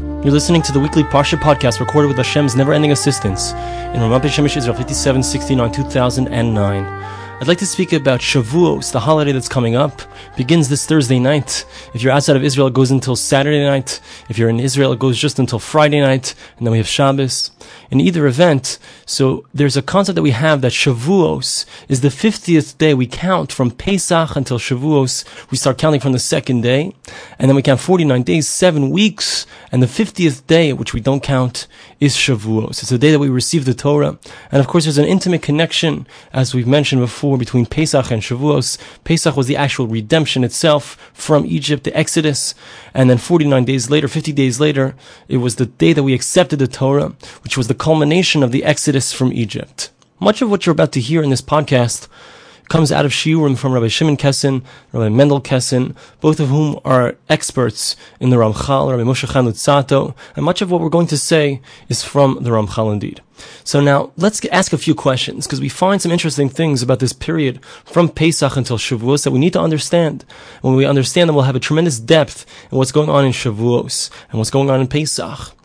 You're listening to the weekly Parsha podcast recorded with Hashem's never-ending assistance in Ramat Shemish Israel 5769 2009. I'd like to speak about Shavuos, the holiday that's coming up. Begins this Thursday night. If you're outside of Israel, it goes until Saturday night. If you're in Israel, it goes just until Friday night, and then we have Shabbos. In either event, so there's a concept that we have that Shavuos is the 50th day. We count from Pesach until Shavuos. We start counting from the second day, and then we count 49 days, seven weeks, and the 50th day, which we don't count, is Shavuos. It's the day that we receive the Torah. And of course, there's an intimate connection, as we've mentioned before, between Pesach and Shavuos. Pesach was the actual redemption itself from Egypt, the Exodus. And then 49 days later, 50 days later, it was the day that we accepted the Torah, which was the culmination of the Exodus from Egypt. Much of what you're about to hear in this podcast comes out of shiurim from Rabbi Shimon Kessin, Rabbi Mendel Kessin, both of whom are experts in the Ramchal, Rabbi Moshe Chaim Luzzatto, and much of what we're going to say is from the Ramchal indeed. So now let's ask a few questions because we find some interesting things about this period from Pesach until Shavuos that we need to understand. When we understand them, we'll have a tremendous depth in what's going on in Shavuos and what's going on in Pesach.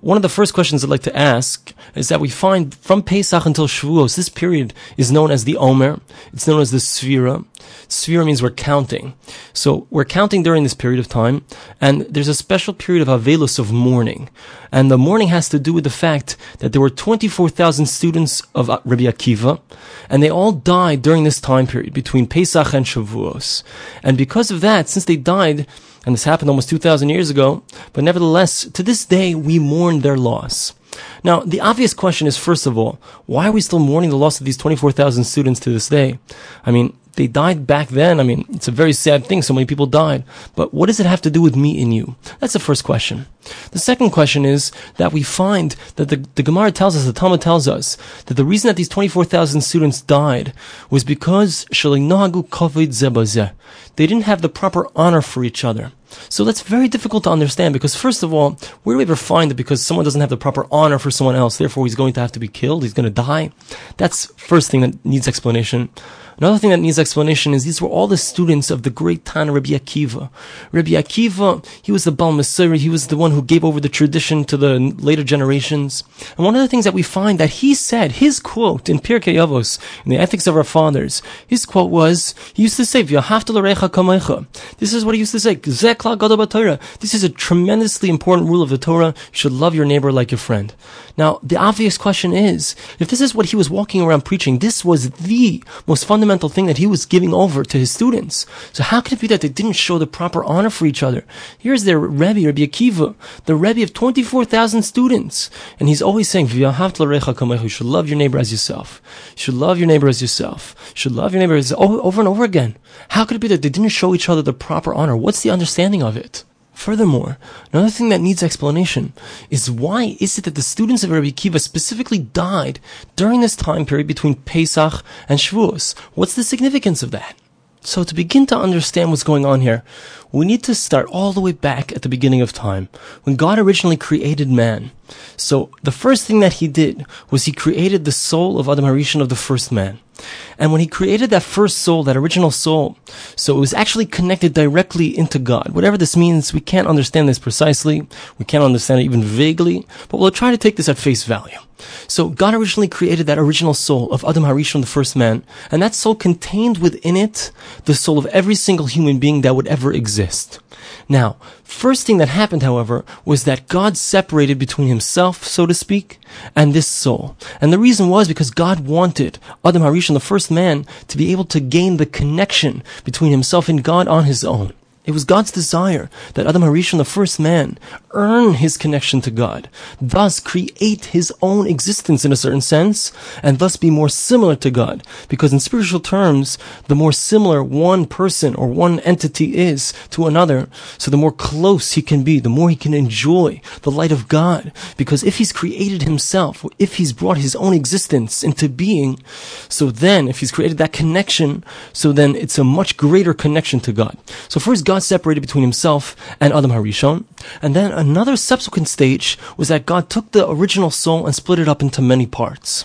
One of the first questions I'd like to ask is that we find from Pesach until Shavuos, this period is known as the Omer. It's known as the Sfira. Sfira means we're counting. So we're counting during this period of time, and there's a special period of Avelus of mourning. And the mourning has to do with the fact that there were 24,000 students of uh, Rabbi Akiva, and they all died during this time period between Pesach and Shavuos. And because of that, since they died, and this happened almost 2,000 years ago, but nevertheless, to this day, we mourn their loss. Now, the obvious question is, first of all, why are we still mourning the loss of these 24,000 students to this day? I mean, they died back then. I mean, it's a very sad thing. So many people died. But what does it have to do with me and you? That's the first question. The second question is that we find that the, the Gemara tells us, the Talmud tells us, that the reason that these 24,000 students died was because they didn't have the proper honor for each other. So that's very difficult to understand because first of all, where do we ever find that because someone doesn't have the proper honor for someone else, therefore he's going to have to be killed, he's going to die? That's first thing that needs explanation. Another thing that needs explanation is these were all the students of the great Tana Rabbi Akiva. Rabbi Akiva, he was the Masiri, he was the one who gave over the tradition to the later generations. And one of the things that we find that he said, his quote in Pirkei Avos, in the Ethics of Our Fathers, his quote was, he used to say, This is what he used to say, This is a tremendously important rule of the Torah. You should love your neighbor like your friend. Now, the obvious question is, if this is what he was walking around preaching, this was the most fundamental thing that he was giving over to his students. So how could it be that they didn't show the proper honor for each other? Here's their Rebbe, Rabbi Akiva, the Rebbe of 24,000 students. And he's always saying, you should love your neighbor as yourself. You should love your neighbor as yourself. You should love your neighbor as, over and over again. How could it be that they didn't show each other the proper honor? What's the understanding of it? Furthermore, another thing that needs explanation is why is it that the students of Rabbi Akiva specifically died during this time period between Pesach and Shavuos? What's the significance of that? So to begin to understand what's going on here, we need to start all the way back at the beginning of time, when God originally created man. So the first thing that he did was he created the soul of Adam Harishon of the first man. And when he created that first soul, that original soul, so it was actually connected directly into God. Whatever this means, we can't understand this precisely. We can't understand it even vaguely, but we'll try to take this at face value. So God originally created that original soul of Adam Harishon, the first man, and that soul contained within it the soul of every single human being that would ever exist. Now, first thing that happened, however, was that God separated between himself, so to speak, and this soul. And the reason was because God wanted Adam Harishon, the first man, to be able to gain the connection between himself and God on his own. It was God's desire that Adam Harishon, the first man, earn his connection to God, thus create his own existence in a certain sense, and thus be more similar to God. Because in spiritual terms, the more similar one person or one entity is to another, so the more close he can be, the more he can enjoy the light of God. Because if he's created himself, if he's brought his own existence into being, so then if he's created that connection, so then it's a much greater connection to God. So first God God separated between himself and Adam Harishon. And then another subsequent stage was that God took the original soul and split it up into many parts.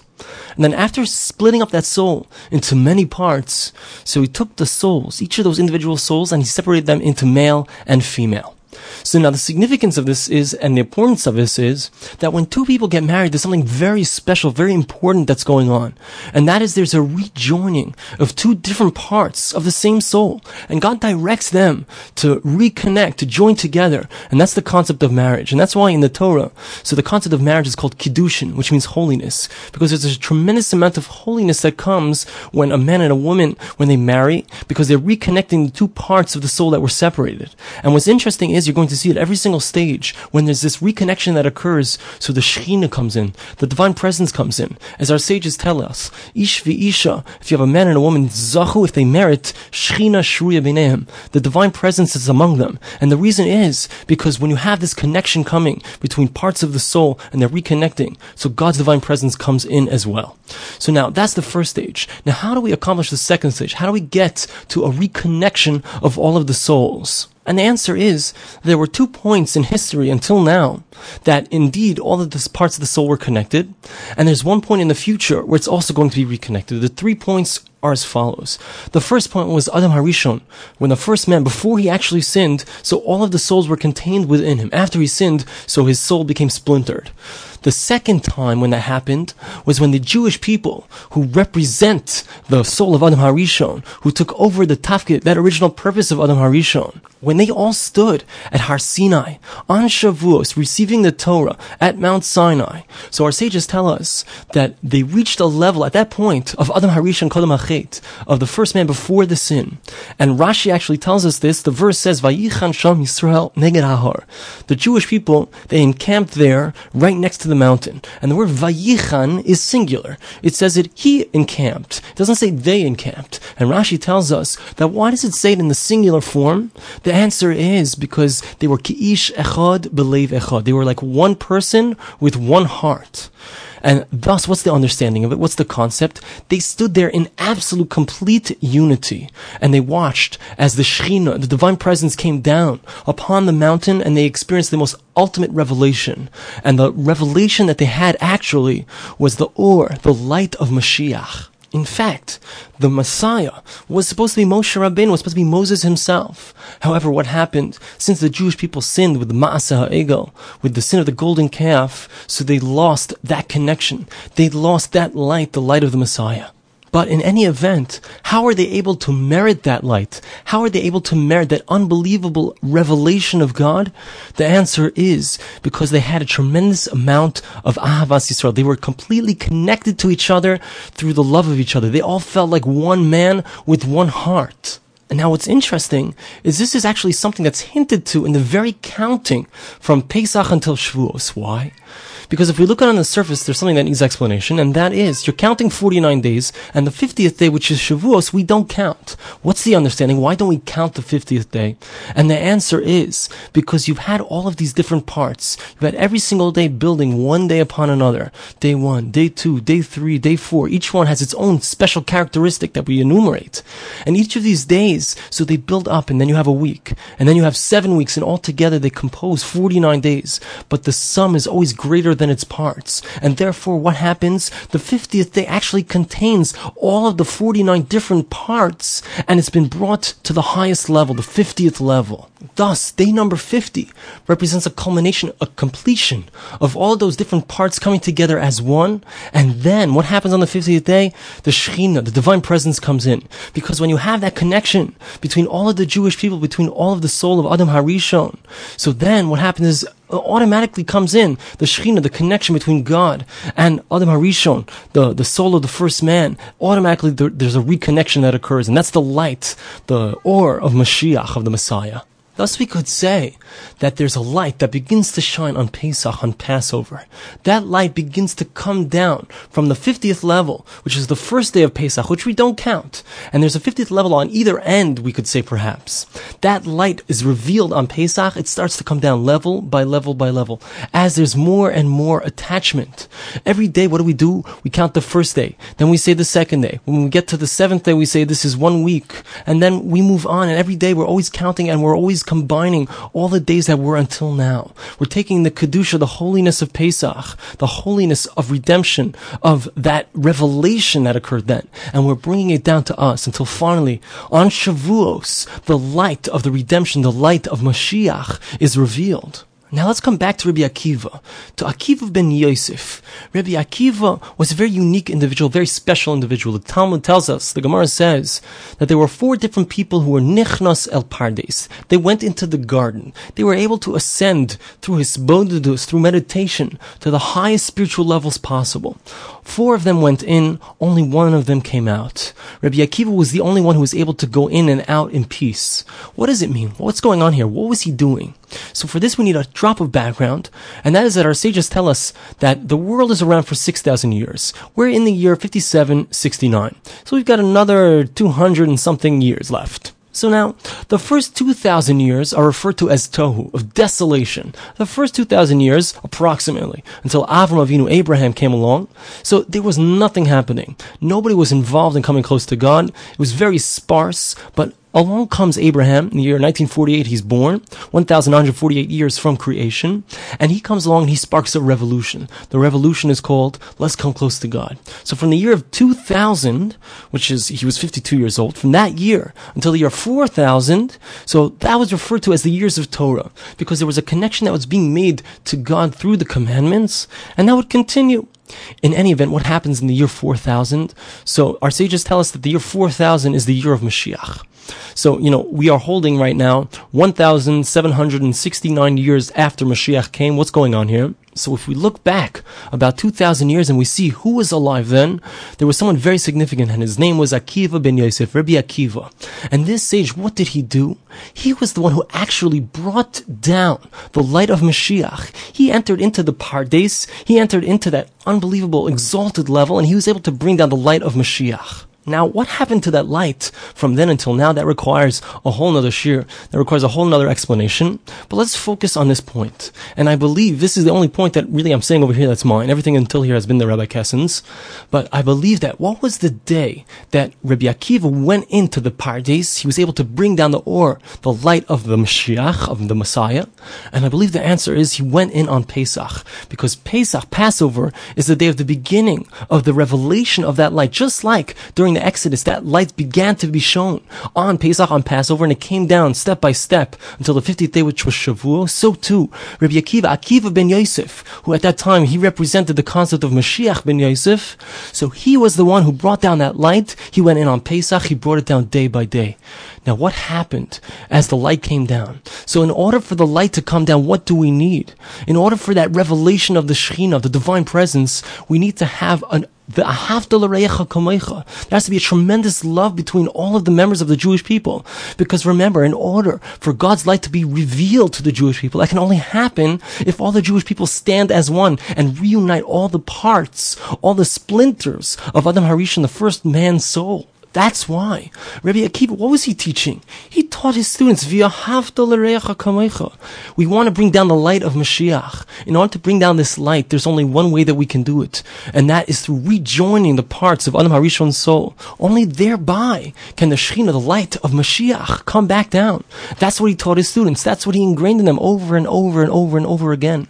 And then after splitting up that soul into many parts, so he took the souls, each of those individual souls, and he separated them into male and female. So now the significance of this is, and the importance of this is, that when two people get married, there's something very special, very important that's going on. And that is there's a rejoining of two different parts of the same soul. And God directs them to reconnect, to join together. And that's the concept of marriage. And that's why in the Torah, so the concept of marriage is called kiddushin, which means holiness. Because there's a tremendous amount of holiness that comes when a man and a woman, when they marry, because they're reconnecting the two parts of the soul that were separated. And what's interesting is you're going to see at every single stage when there's this reconnection that occurs. So the Shekhinah comes in, the divine presence comes in. As our sages tell us, Ish Isha, if you have a man and a woman, Zachu, if they merit, Shechina Shruya Binehem, the divine presence is among them. And the reason is because when you have this connection coming between parts of the soul and they're reconnecting, so God's divine presence comes in as well. So now that's the first stage. Now how do we accomplish the second stage? How do we get to a reconnection of all of the souls? And the answer is there were two points in history until now that indeed all of the parts of the soul were connected. And there's one point in the future where it's also going to be reconnected. The three points are as follows. The first point was Adam Harishon, when the first man, before he actually sinned, so all of the souls were contained within him. After he sinned, so his soul became splintered. The second time when that happened was when the Jewish people who represent the soul of Adam Harishon, who took over the tafkid, that original purpose of Adam Harishon, when they all stood at Har Sinai on Shavuos, receiving the Torah at Mount Sinai. So our sages tell us that they reached a level at that point of Adam Harishon Kodam Achet, of the first man before the sin. And Rashi actually tells us this. The verse says, Vayichan Sham Yisrael Neged Ahar. The Jewish people, they encamped there, right next to the mountain. And the word Vayichan is singular. It says that he encamped. It doesn't say they encamped. And Rashi tells us that why does it say it in the singular form? The answer is because they were ki'ish echad b'lev echad. They were like one person with one heart. And thus, what's the understanding of it? What's the concept? They stood there in absolute complete unity and they watched as the Shekhinah, the divine presence came down upon the mountain and they experienced the most ultimate revelation. And the revelation that they had actually was the or, the light of Mashiach. In fact, the Messiah was supposed to be Moshe Rabbeinu, was supposed to be Moses himself. However, what happened, since the Jewish people sinned with Ma'aseh Ha'egel, with the sin of the golden calf, so they lost that connection. They lost that light, the light of the Messiah. But in any event, how are they able to merit that light? How are they able to merit that unbelievable revelation of God? The answer is because they had a tremendous amount of Ahavas Yisrael. They were completely connected to each other through the love of each other. They all felt like one man with one heart. And now what's interesting is this is actually something that's hinted to in the very counting from Pesach until Shavuos. Why? Because if we look at it on the surface, there's something that needs explanation, and that is you're counting 49 days, and the 50th day, which is Shavuos, we don't count. What's the understanding? Why don't we count the 50th day? And the answer is because you've had all of these different parts. You've had every single day building one day upon another. Day one, day two, day three, day four. Each one has its own special characteristic that we enumerate. And each of these days, so they build up, and then you have a week, and then you have seven weeks, and altogether they compose 49 days. But the sum is always greater than its parts. And therefore, what happens? The 50th day actually contains all of the 49 different parts, and it's been brought to the highest level, the 50th level. Thus, day number 50 represents a culmination, a completion of all those different parts coming together as one. And then, what happens on the 50th day? The Shekhinah, the divine presence comes in. Because when you have that connection between all of the Jewish people, between all of the soul of Adam Harishon, so then what happens is uh, automatically comes in the Shekhinah, the connection between God and Adam Harishon, the, the soul of the first man. Automatically there, there's a reconnection that occurs, and that's the light, the or of Mashiach, of the Messiah. Thus we could say that there's a light that begins to shine on Pesach, on Passover. That light begins to come down from the 50th level, which is the first day of Pesach, which we don't count. And there's a 50th level on either end, we could say perhaps. That light is revealed on Pesach. It starts to come down level by level by level as there's more and more attachment. Every day, what do we do? We count the first day. Then we say the second day. When we get to the seventh day, we say this is one week. And then we move on. And every day we're always counting and we're always combining all the days that were until now. We're taking the Kedusha, the holiness of Pesach, the holiness of redemption, of that revelation that occurred then, and we're bringing it down to us until finally, on Shavuos, the light of the redemption, the light of Mashiach is revealed. Now let's come back to Rabbi Akiva, to Akiva ben Yosef. Rabbi Akiva was a very unique individual, very special individual. The Talmud tells us, the Gemara says, that there were four different people who were Nichnas el Pardes. They went into the garden. They were able to ascend through hisbodedus, through meditation, to the highest spiritual levels possible. Four of them went in, only one of them came out. Rabbi Akiva was the only one who was able to go in and out in peace. What does it mean? What's going on here? What was he doing? So for this, we need a drop of background, and that is that our sages tell us that the world is around for 6,000 years. We're in the year 5769. So we've got another 200 and something years left. So now, the first 2,000 years are referred to as Tohu, of desolation. The first 2,000 years, approximately, until Avram Avinu Abraham came along. So there was nothing happening. Nobody was involved in coming close to God. It was very sparse, but Along comes Abraham in the year 1948. He's born, 1,948 years from creation, and he comes along and he sparks a revolution. The revolution is called Let's Come Close to God. So from the year of 2000, which is, he was 52 years old, from that year until the year 4000, so that was referred to as the years of Torah, because there was a connection that was being made to God through the commandments, and that would continue. In any event, what happens in the year 4000? So our sages tell us that the year 4000 is the year of Mashiach. So, you know, we are holding right now 1,769 years after Mashiach came. What's going on here? So if we look back about 2,000 years and we see who was alive then, there was someone very significant and his name was Akiva ben Yosef, Rabbi Akiva. And this sage, what did he do? He was the one who actually brought down the light of Mashiach. He entered into the Pardes, he entered into that unbelievable exalted level and he was able to bring down the light of Mashiach. Now, what happened to that light from then until now? That requires a whole nother shiur. That requires a whole nother explanation. But let's focus on this point. And I believe this is the only point that really I'm saying over here that's mine. Everything until here has been the Rabbi Kessin's. But I believe that what was the day that Rabbi Akiva went into the Pardes? He was able to bring down the or, the light of the Mashiach, of the Messiah. And I believe the answer is he went in on Pesach. Because Pesach, Passover, is the day of the beginning of the revelation of that light. Just like during the Exodus, that light began to be shown on Pesach, on Passover, and it came down step by step until the 50th day, which was Shavuot. So too, Rabbi Akiva, Akiva ben Yosef, who at that time, he represented the concept of Mashiach ben Yosef. So he was the one who brought down that light. He went in on Pesach, he brought it down day by day. Now, what happened as the light came down? So, in order for the light to come down, what do we need? In order for that revelation of the Shekhinah, the divine presence, we need to have an there has to be a tremendous love between all of the members of the Jewish people. Because remember, in order for God's light to be revealed to the Jewish people, that can only happen if all the Jewish people stand as one and reunite all the parts, all the splinters of Adam Harishon, the first man's soul. That's why. Rabbi Akiva, what was he teaching? He taught his students. We want to bring down the light of Mashiach. In order to bring down this light, there's only one way that we can do it. And that is through rejoining the parts of Adam Harishon's soul. Only thereby can the Shekhinah, the light of Mashiach, come back down. That's what he taught his students. That's what he ingrained in them over and over and over and over again.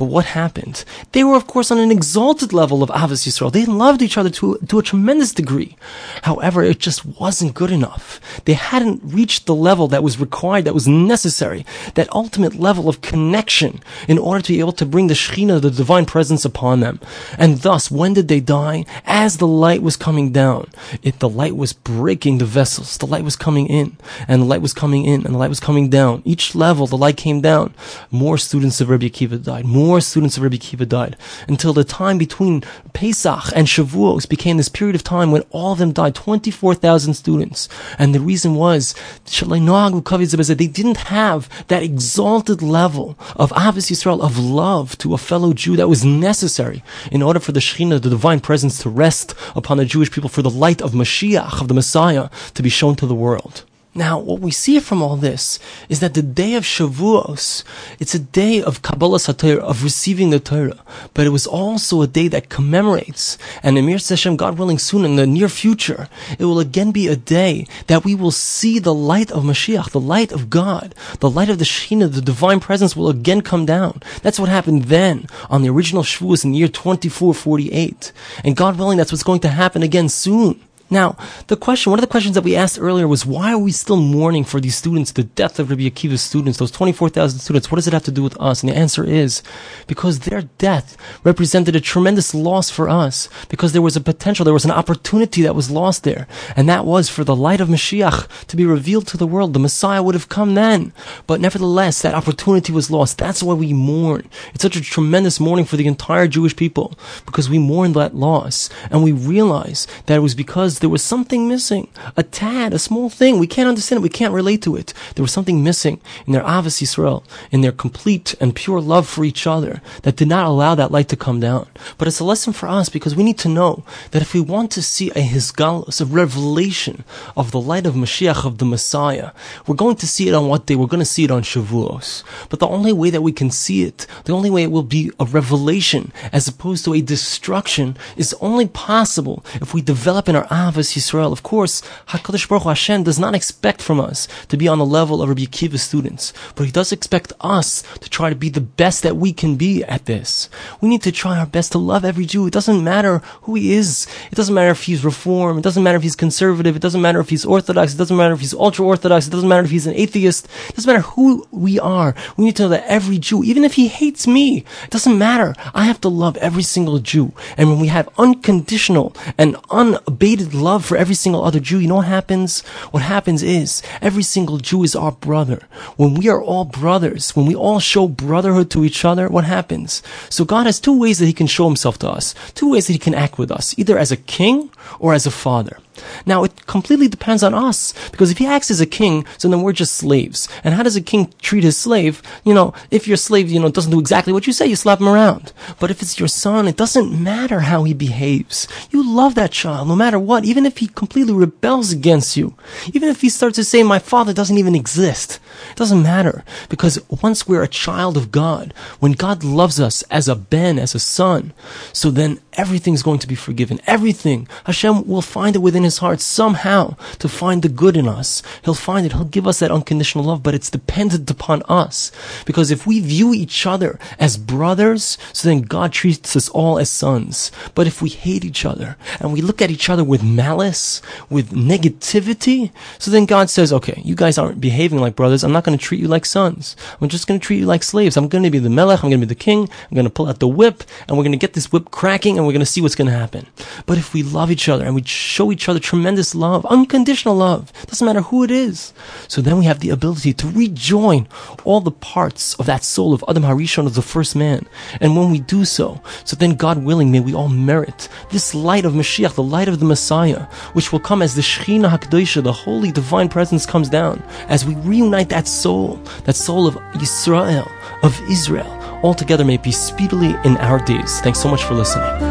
But what happened? They were, of course, on an exalted level of Ahavas Yisrael. They loved each other to, to a tremendous degree. However, it just wasn't good enough. They hadn't reached the level that was required, that was necessary, that ultimate level of connection in order to be able to bring the Shekhinah, the divine presence upon them. And thus, when did they die? As the light was coming down. It, the light was breaking the vessels. The light was coming in, and the light was coming in, and the light was coming down. Each level, the light came down. More students of Rabbi Akiva died. More more students of Rabbi Akiva died until the time between Pesach and Shavuos became this period of time when all of them died, 24,000 students. And the reason was, they didn't have that exalted level of Ahavas Yisrael, of love to a fellow Jew that was necessary in order for the Shekhinah, the divine presence, to rest upon the Jewish people, for the light of Mashiach, of the Messiah, to be shown to the world. Now, what we see from all this is that the day of Shavuos, it's a day of Kabbalas HaTorah, of receiving the Torah, but it was also a day that commemorates, and Emir Seshem, God willing, soon in the near future, it will again be a day that we will see the light of Mashiach, the light of God, the light of the Shekhinah, the divine presence will again come down. That's what happened then on the original Shavuos in the year 2448. And God willing, that's what's going to happen again soon. Now, the question, one of the questions that we asked earlier was why are we still mourning for these students, the death of Rabbi Akiva's students, those 24,000 students? What does it have to do with us? And the answer is because their death represented a tremendous loss for us, because there was a potential, there was an opportunity that was lost there. And that was for the light of Mashiach to be revealed to the world. The Messiah would have come then. But nevertheless, that opportunity was lost. That's why we mourn. It's such a tremendous mourning for the entire Jewish people, because we mourn that loss. And we realize that it was because there was something missing. A tad, a small thing. We can't understand it. We can't relate to it. There was something missing in their Ahavas Yisrael, in their complete and pure love for each other that did not allow that light to come down. But it's a lesson for us because we need to know that if we want to see a hisgalus, a revelation of the light of Mashiach, of the Messiah, we're going to see it on what day? We're going to see it on Shavuos. But the only way that we can see it, the only way it will be a revelation as opposed to a destruction is only possible if we develop in our Ahavas Yisrael. Of course, HaKadosh Baruch Hu Hashem does not expect from us to be on the level of Rabbi Akiva's students, but He does expect us to try to be the best that we can be at this. We need to try our best to love every Jew. It doesn't matter who he is. It doesn't matter if he's Reform. It doesn't matter if he's conservative. It doesn't matter if he's Orthodox. It doesn't matter if he's ultra Orthodox. It doesn't matter if he's an atheist. It doesn't matter who we are. We need to know that every Jew, even if he hates me, it doesn't matter. I have to love every single Jew. And when we have unconditional and unabated love for every single other Jew, you know what happens? What happens is every single Jew is our brother. When we are all brothers, when we all show brotherhood to each other, what happens? So God has two ways that He can show Himself to us, two ways that He can act with us, either as a king or as a father. Now, it completely depends on us, because if he acts as a king, so then we're just slaves. And how does a king treat his slave? You know, if your slave, you know, doesn't do exactly what you say, you slap him around. But if it's your son, it doesn't matter how he behaves. You love that child, no matter what, even if he completely rebels against you. Even if he starts to say, my father doesn't even exist. It doesn't matter, because once we're a child of God, when God loves us as a ben, as a son, so then everything's going to be forgiven. Everything. Hashem will find it within his heart somehow to find the good in us. He'll find it. He'll give us that unconditional love, but it's dependent upon us. Because if we view each other as brothers, so then God treats us all as sons. But if we hate each other and we look at each other with malice, with negativity, so then God says, okay, you guys aren't behaving like brothers. I'm not going to treat you like sons. I'm just going to treat you like slaves. I'm going to be the melech. I'm going to be the king. I'm going to pull out the whip and we're going to get this whip cracking and we're going to see what's going to happen. But if we love each other and we show each other tremendous love, unconditional love, doesn't matter who it is, so then we have the ability to rejoin all the parts of that soul of Adam Harishon of the first man. And when we do so, so then God willing, may we all merit this light of Mashiach, the light of the Messiah, which will come as the Shekhinah HaKadoshah, the holy divine presence comes down, as we reunite that soul, that soul of Israel, of Israel, all together may be speedily in our days. Thanks so much for listening.